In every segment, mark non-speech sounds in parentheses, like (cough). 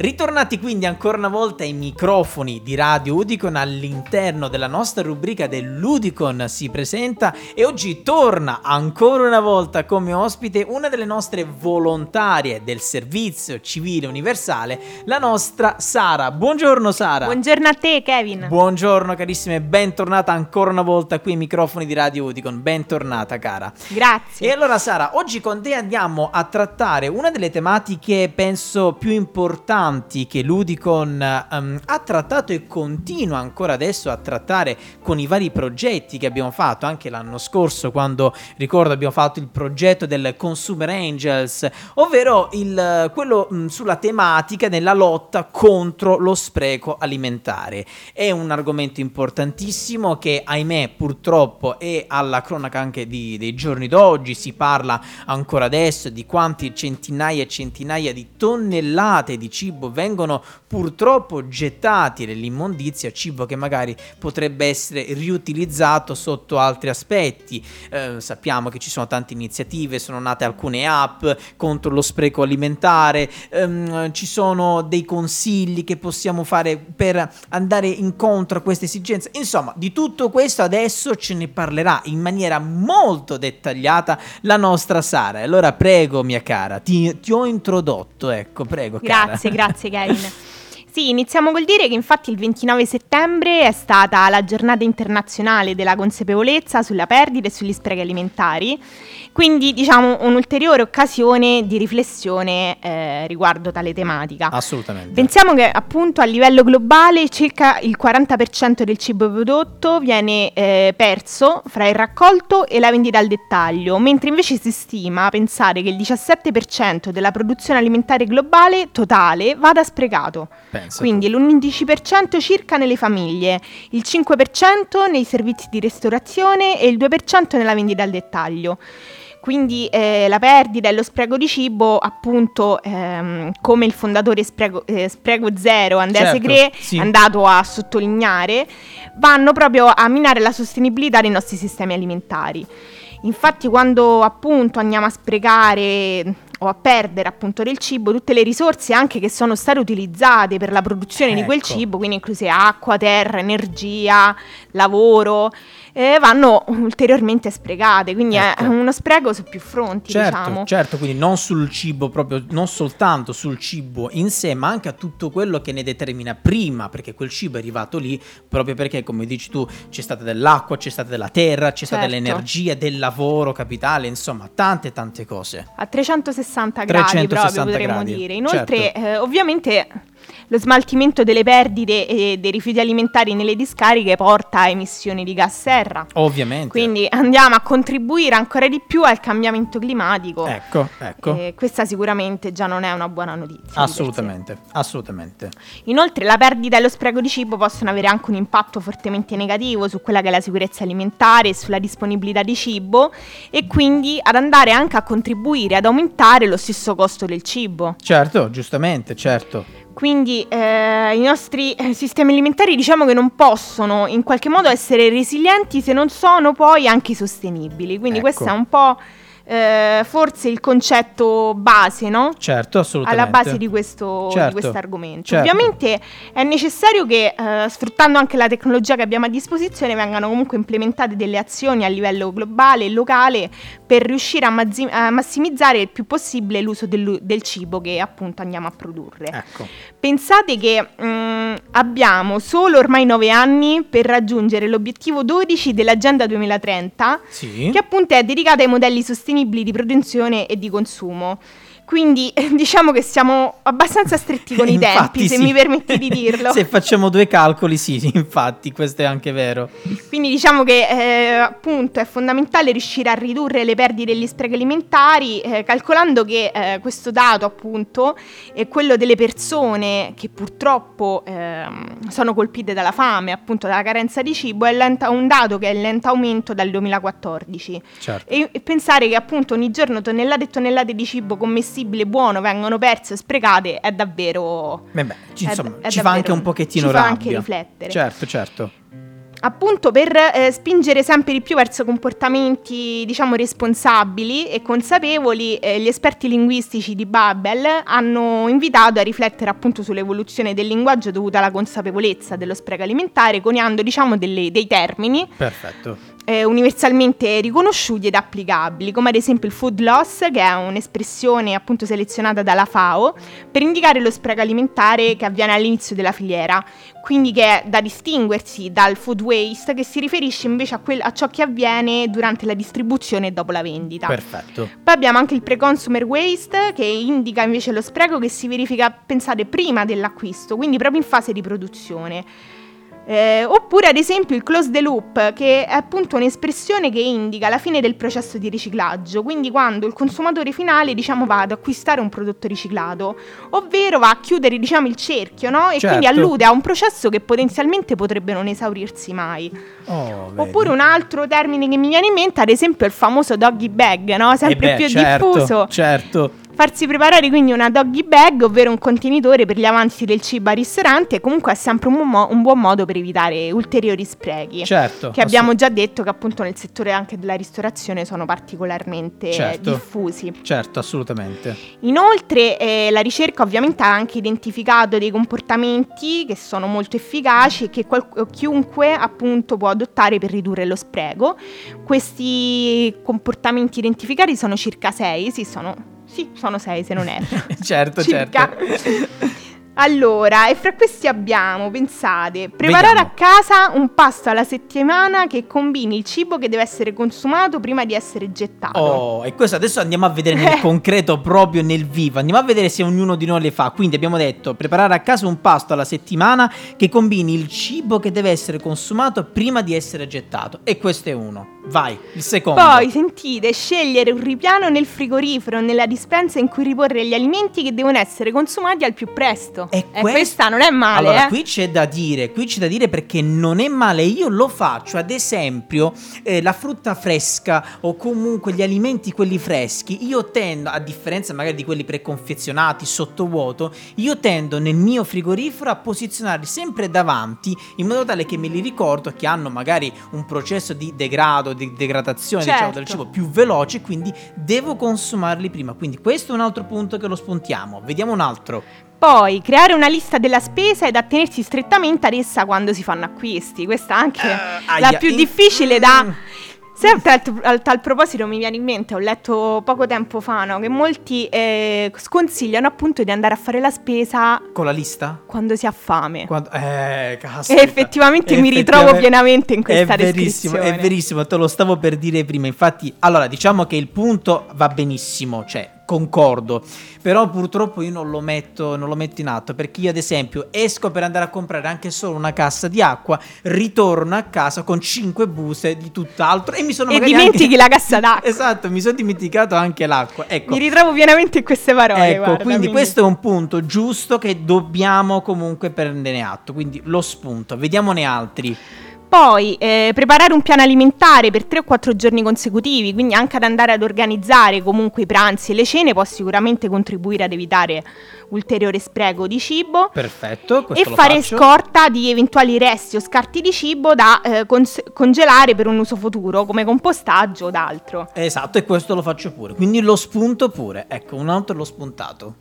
Ritornati quindi ancora una volta ai microfoni di Radio Udicon all'interno della nostra rubrica dell'Udicon si presenta e oggi torna ancora una volta come ospite una delle nostre volontarie del servizio civile universale, la nostra Sara. Buongiorno Sara. Buongiorno a te Kevin. Buongiorno carissima e bentornata ancora una volta qui ai microfoni di Radio Udicon. Bentornata cara. Grazie. E allora Sara, oggi con te andiamo a trattare una delle tematiche penso più importanti importanti che Ludicon um, ha trattato e continua ancora adesso a trattare con i vari progetti che abbiamo fatto. Anche l'anno scorso quando ricordo abbiamo fatto il progetto del Consumer Angels ovvero il, quello um, sulla tematica della lotta contro lo spreco alimentare. È un argomento importantissimo che ahimè purtroppo è alla cronaca anche di, dei giorni d'oggi. Si parla ancora adesso di quanti centinaia e centinaia di tonnellate di cibo cibo vengono purtroppo gettati nell'immondizia, cibo che magari potrebbe essere riutilizzato sotto altri aspetti. Eh, sappiamo che ci sono tante iniziative, sono nate alcune app contro lo spreco alimentare, ehm, ci sono dei consigli che possiamo fare per andare incontro a queste esigenze. Insomma, di tutto questo adesso ce ne parlerà in maniera molto dettagliata la nostra Sara. Allora prego, mia cara, ti, ti ho introdotto, ecco, prego. Grazie, cara. grazie Kevin. Sì, iniziamo col dire che infatti il 29 settembre è stata la giornata internazionale della consapevolezza sulla perdita e sugli sprechi alimentari, quindi diciamo un'ulteriore occasione di riflessione eh, riguardo tale tematica. Assolutamente. Pensiamo che appunto a livello globale circa il 40% del cibo prodotto viene eh, perso fra il raccolto e la vendita al dettaglio, mentre invece si stima pensare che il 17% della produzione alimentare globale totale vada sprecato. Beh. Pensa Quindi tu. l'11% circa nelle famiglie, il 5% nei servizi di ristorazione e il 2% nella vendita al dettaglio. Quindi eh, la perdita e lo spreco di cibo, appunto, ehm, come il fondatore Spreco, eh, Spreco Zero, Andrea certo, Segre, sì. è andato a sottolineare, vanno proprio a minare la sostenibilità dei nostri sistemi alimentari. Infatti quando appunto andiamo a sprecare o a perdere appunto del cibo tutte le risorse anche che sono state utilizzate per la produzione ecco. di quel ecco. cibo, quindi incluse acqua, terra, energia, lavoro eh, vanno ulteriormente sprecate, quindi ecco. è uno spreco su più fronti. Certo, diciamo. certo, quindi non sul cibo proprio, non soltanto sul cibo in sé, ma anche a tutto quello che ne determina prima, perché quel cibo è arrivato lì proprio perché, come dici tu, c'è stata dell'acqua, c'è stata della terra, c'è certo. stata dell'energia, del lavoro capitale, insomma, tante tante cose. A 360 gradi 360 proprio potremmo gradi. dire. Inoltre, certo. eh, ovviamente lo smaltimento delle perdite e dei rifiuti alimentari nelle discariche porta a emissioni di gas serra. Ovviamente. Quindi andiamo a contribuire ancora di più al cambiamento climatico. Ecco, ecco. E questa sicuramente già non è una buona notizia. Assolutamente, assolutamente. Inoltre la perdita e lo spreco di cibo possono avere anche un impatto fortemente negativo su quella che è la sicurezza alimentare e sulla disponibilità di cibo e quindi ad andare anche a contribuire ad aumentare lo stesso costo del cibo. Certo, giustamente, certo. Quindi eh, i nostri eh, sistemi alimentari diciamo che non possono in qualche modo essere resilienti se non sono poi anche sostenibili. Quindi ecco. questo è un po' eh, forse il concetto base, no? Certo, assolutamente. Alla base di questo certo. argomento. Certo. Ovviamente è necessario che, eh, sfruttando anche la tecnologia che abbiamo a disposizione, vengano comunque implementate delle azioni a livello globale e locale per riuscire a, mazzi- a massimizzare il più possibile l'uso del, del, cibo che appunto andiamo a produrre. Ecco. Pensate che mh, mm, abbiamo solo ormai nove anni per raggiungere l'obiettivo 12 dell'Agenda 2030, sì. che appunto è dedicata ai modelli sostenibili sostenibili di produzione e di consumo. Quindi diciamo che siamo abbastanza stretti con i (laughs) tempi, se sì. mi permetti di dirlo. (laughs) se facciamo due calcoli, sì, (laughs) infatti, questo è anche vero. Quindi diciamo che eh, appunto è fondamentale riuscire a ridurre le perdite degli sprechi alimentari, eh, calcolando che eh, questo dato appunto è quello delle persone che purtroppo ehm, sono colpite dalla fame, appunto dalla carenza di cibo, è lenta, un dato che è in lento aumento dal 2014. Certo. E, e pensare che appunto ogni giorno tonnellate e tonnellate di cibo commestibili possibile buono vengono perse e sprecate è davvero... Beh, beh, ci, insomma, è, è ci davvero, fa anche un pochettino ci rabbia. Ci fa anche riflettere. Certo, certo. appunto per eh, spingere sempre di più verso comportamenti, diciamo, responsabili e consapevoli, eh, gli esperti linguistici di Babel hanno invitato a riflettere appunto sull'evoluzione del linguaggio dovuta alla consapevolezza dello spreco alimentare, coniando, diciamo, delle, dei termini. Perfetto eh, universalmente riconosciuti ed applicabili, come ad esempio il food loss, che è un'espressione appunto selezionata dalla FAO per indicare lo spreco alimentare che avviene all'inizio della filiera, quindi che è da distinguersi dal food waste che si riferisce invece a, quel, a ciò che avviene durante la distribuzione e dopo la vendita. Perfetto. Poi abbiamo anche il pre-consumer waste che indica invece lo spreco che si verifica, pensate, prima dell'acquisto, quindi proprio in fase di produzione. Eh, oppure ad esempio il close the loop, che è appunto un'espressione che indica la fine del processo di riciclaggio, quindi quando il consumatore finale diciamo, va ad acquistare un prodotto riciclato, ovvero va a chiudere diciamo, il cerchio, no? E certo. quindi allude a un processo che potenzialmente potrebbe non esaurirsi mai. Oh, oppure un altro termine che mi viene in mente, ad esempio il famoso doggy bag, no? sempre eh beh, più certo, diffuso. Certo Farsi preparare quindi una doggy bag, ovvero un contenitore per gli avanzi del cibo al ristorante, comunque è sempre un, mo- un buon modo per evitare ulteriori sprechi. Certo. Che abbiamo già detto che appunto nel settore anche della ristorazione sono particolarmente certo. diffusi. Certo, assolutamente. Inoltre eh, la ricerca ovviamente ha anche identificato dei comportamenti che sono molto efficaci e che qual- chiunque appunto può adottare per ridurre lo spreco. Questi comportamenti identificati sono circa sei, sì, sono sì, sono sei se non erro. (laughs) certo, certo. Allora, e fra questi abbiamo, pensate, preparare Vediamo. a casa un pasto alla settimana che combini il cibo che deve essere consumato prima di essere gettato. Oh, e questo adesso andiamo a vedere nel (laughs) concreto, proprio nel vivo. Andiamo a vedere se ognuno di noi le fa. Quindi abbiamo detto preparare a casa un pasto alla settimana che combini il cibo che deve essere consumato prima di essere gettato. E questo è uno. Vai, il secondo. Poi sentite, scegliere un ripiano nel frigorifero nella dispensa in cui riporre gli alimenti che devono essere consumati al più presto. E Eh, quest- questa non è male, Allora, eh. qui c'è da dire, qui c'è da dire perché non è male, io lo faccio, ad esempio, eh, la frutta fresca o comunque gli alimenti quelli freschi, io tendo, a differenza magari di quelli preconfezionati sottovuoto, io tendo nel mio frigorifero a posizionarli sempre davanti in modo tale che me li ricordo che hanno magari un processo di degrado, di degradazione diciamo, del Certo. cibo più veloce, quindi devo consumarli prima. Quindi questo è un altro punto che lo spuntiamo. Vediamo un altro. Poi creare una lista della spesa ed attenersi strettamente ad essa quando si fanno acquisti. Questa è anche Eh, la aia, più in- difficile da... Mm. A tal, tal proposito mi viene in mente, ho letto poco tempo fa, no, che molti eh, sconsigliano appunto di andare a fare la spesa Con la lista? quando si ha fame. Quando- eh, caspita. E effettivamente mi ritrovo pienamente in questa È verissimo, è verissimo, te lo stavo per dire prima. Infatti, allora, diciamo che il punto va benissimo, cioè concordo, però purtroppo io non lo metto, non lo metto in atto perché io ad esempio esco per andare a comprare anche solo una cassa di acqua, ritorno a casa con cinque buste di tutt'altro e mi sono E dimentichi anche- la cassa (laughs) d'acqua. Esatto, mi sono dimenticato anche l'acqua. Ecco. Mi ritrovo pienamente in queste parole. Ecco, guarda, quindi questo è un punto giusto che dobbiamo comunque prendere atto. Quindi lo spunto, vediamone altri. Poi eh, preparare un piano alimentare per 3 o 4 giorni consecutivi, quindi anche ad andare ad organizzare comunque i pranzi e le cene può sicuramente contribuire ad evitare ulteriore spreco di cibo. Perfetto, E fare faccio. scorta di eventuali resti o scarti di cibo da eh, cons- congelare per un uso futuro, come compostaggio o d'altro. Esatto, e questo lo faccio pure. Quindi lo spunto pure. Ecco, un altro l'ho spuntato.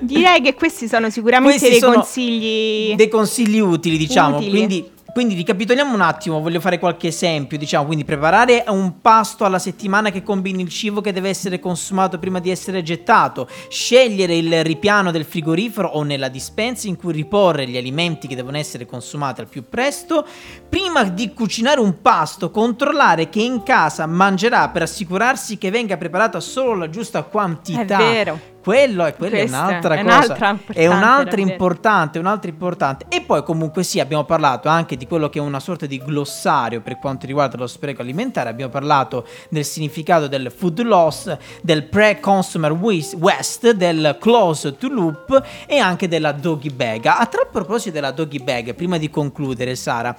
Direi che questi sono sicuramente Questi dei sono consigli. Dei consigli utili, diciamo. Utili. Quindi, quindi ricapitoliamo un attimo, voglio fare qualche esempio, diciamo, quindi preparare un pasto alla settimana che combini il cibo che deve essere consumato prima di essere gettato, scegliere il ripiano del frigorifero o nella dispensa in cui riporre gli alimenti che devono essere consumati al più presto, prima di cucinare un pasto, controllare che in casa mangerà per assicurarsi che venga preparata solo la giusta quantità. È vero. Quello è, quella è un'altra è cosa. un'altra è un'altra importante, un'altra importante. E poi comunque sì, abbiamo parlato anche di quello che è una sorta di glossario per quanto riguarda lo spreco alimentare. Abbiamo parlato del significato del food loss, del pre-consumer waste, del close to loop e anche della doggy bag. A tal proposito della doggy bag, prima di concludere Sara,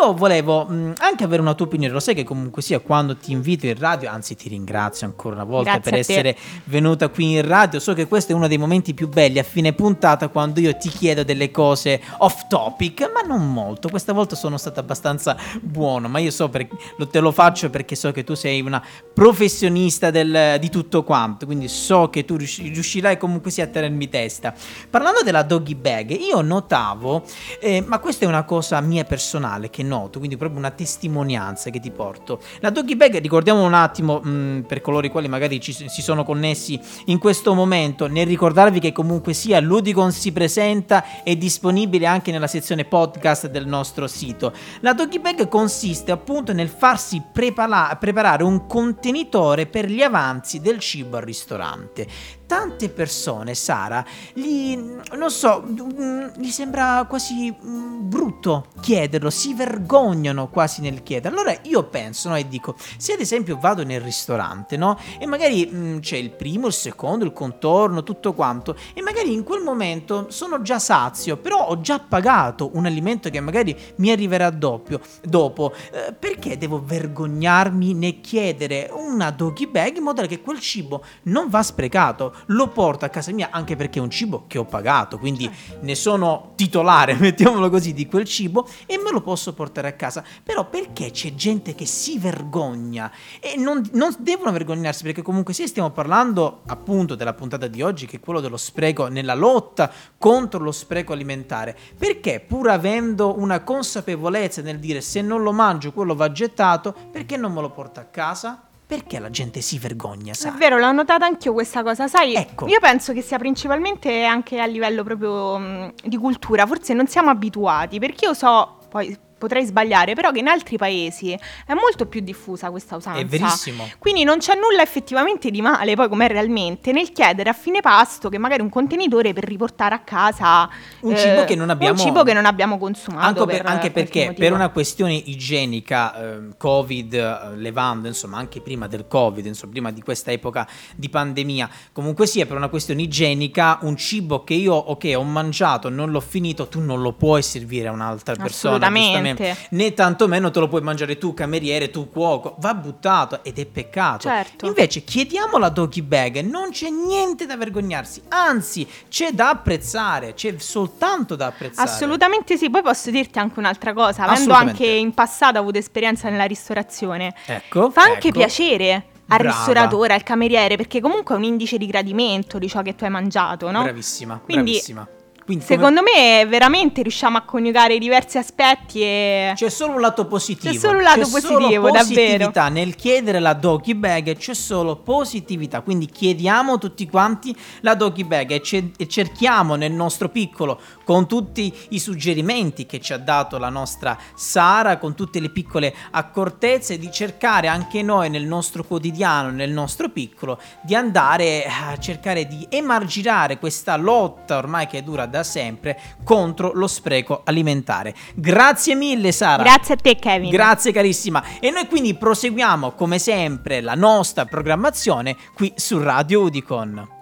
io volevo mh, anche avere una tua opinione. Lo sai che comunque sia quando ti invito in radio, anzi ti ringrazio ancora una volta Grazie per essere venuta qui in radio so che questo è uno dei momenti più belli a fine puntata quando io ti chiedo delle cose off topic, ma non molto. Questa volta sono stato abbastanza buono, ma io so perché te lo faccio perché so che tu sei una professionista del, di tutto quanto, quindi so che tu riuscirai comunque sia a tenermi testa. Parlando della doggy bag, io notavo, eh, ma questa è una cosa mia personale che noto, quindi proprio una testimonianza che ti porto. La doggy bag, ricordiamo un attimo, mh, mm, per coloro i quali magari ci, si sono connessi in questo momento, nel ricordarvi che comunque sia Ludicon si presenta è disponibile anche nella sezione podcast del nostro sito. La doggy bag consiste appunto nel farsi prepara- preparare un contenitore per gli avanzi del cibo al ristorante tante persone, Sara, gli, non so, mm, gli sembra quasi mm, brutto chiederlo, si vergognano quasi nel chiederlo. Allora io penso, no, e dico, se ad esempio vado nel ristorante, no, e magari mh, mm, c'è il primo, il secondo, il contorno, tutto quanto, e magari in quel momento sono già sazio, però ho già pagato un alimento che magari mi arriverà doppio, dopo, eh, perché devo vergognarmi nel chiedere una doggy bag in modo che quel cibo non va sprecato? Lo porto a casa mia anche perché è un cibo che ho pagato, quindi ne sono titolare, (laughs) mettiamolo così, di quel cibo e me lo posso portare a casa. Però perché c'è gente che si vergogna e non, non devono vergognarsi perché comunque sì stiamo parlando appunto della puntata di oggi che è quello dello spreco nella lotta contro lo spreco alimentare. Perché pur avendo una consapevolezza nel dire se non lo mangio quello va gettato, perché non me lo porto a casa? Perché la gente si vergogna, sai? È vero, l'ho notata anch'io questa cosa, sai? Ecco. Io penso che sia principalmente anche a livello proprio mh, di cultura, forse non siamo abituati, perché io so, poi potrei sbagliare, però che in altri paesi è molto più diffusa questa usanza. È verissimo. Quindi non c'è nulla effettivamente di male, poi com'è realmente, nel chiedere a fine pasto che magari un contenitore per riportare a casa un, eh, cibo, che non abbiamo, un cibo che non abbiamo consumato. Anche, per, anche perché per una questione igienica, eh, Covid, eh, levando, insomma, anche prima del Covid, insomma, prima di questa epoca di pandemia, comunque sia per una questione igienica, un cibo che io, ok, ho mangiato, non l'ho finito, tu non lo puoi servire a un'altra persona. Assolutamente né tantomeno te lo puoi mangiare tu cameriere, tu cuoco, va buttato ed è peccato. Certo. Invece chiediamo la doggy bag, non c'è niente da vergognarsi, anzi c'è da apprezzare, c'è soltanto da apprezzare. Assolutamente sì, poi posso dirti anche un'altra cosa, avendo anche in passato avuto esperienza nella ristorazione. Ecco. Fa anche ecco. piacere al Brava. ristoratore, al cameriere, perché comunque è un indice di gradimento di ciò che tu hai mangiato, no? Bravissima, Quindi, bravissima. Quindi Secondo me veramente riusciamo a coniugare i diversi aspetti e... C'è solo un lato positivo. C'è solo un lato c'è positivo, solo davvero. Nel chiedere la doggy bag c'è solo positività, quindi chiediamo tutti quanti la doggy bag e, ce- e cerchiamo nel nostro piccolo, con tutti i suggerimenti che ci ha dato la nostra Sara, con tutte le piccole accortezze, di cercare anche noi nel nostro quotidiano, nel nostro piccolo, di andare a cercare di emarginare questa lotta ormai che dura da sempre contro lo spreco alimentare. Grazie mille Sara. Grazie a te Kevin. Grazie carissima. E noi quindi proseguiamo come sempre la nostra programmazione qui su Radio Udicon.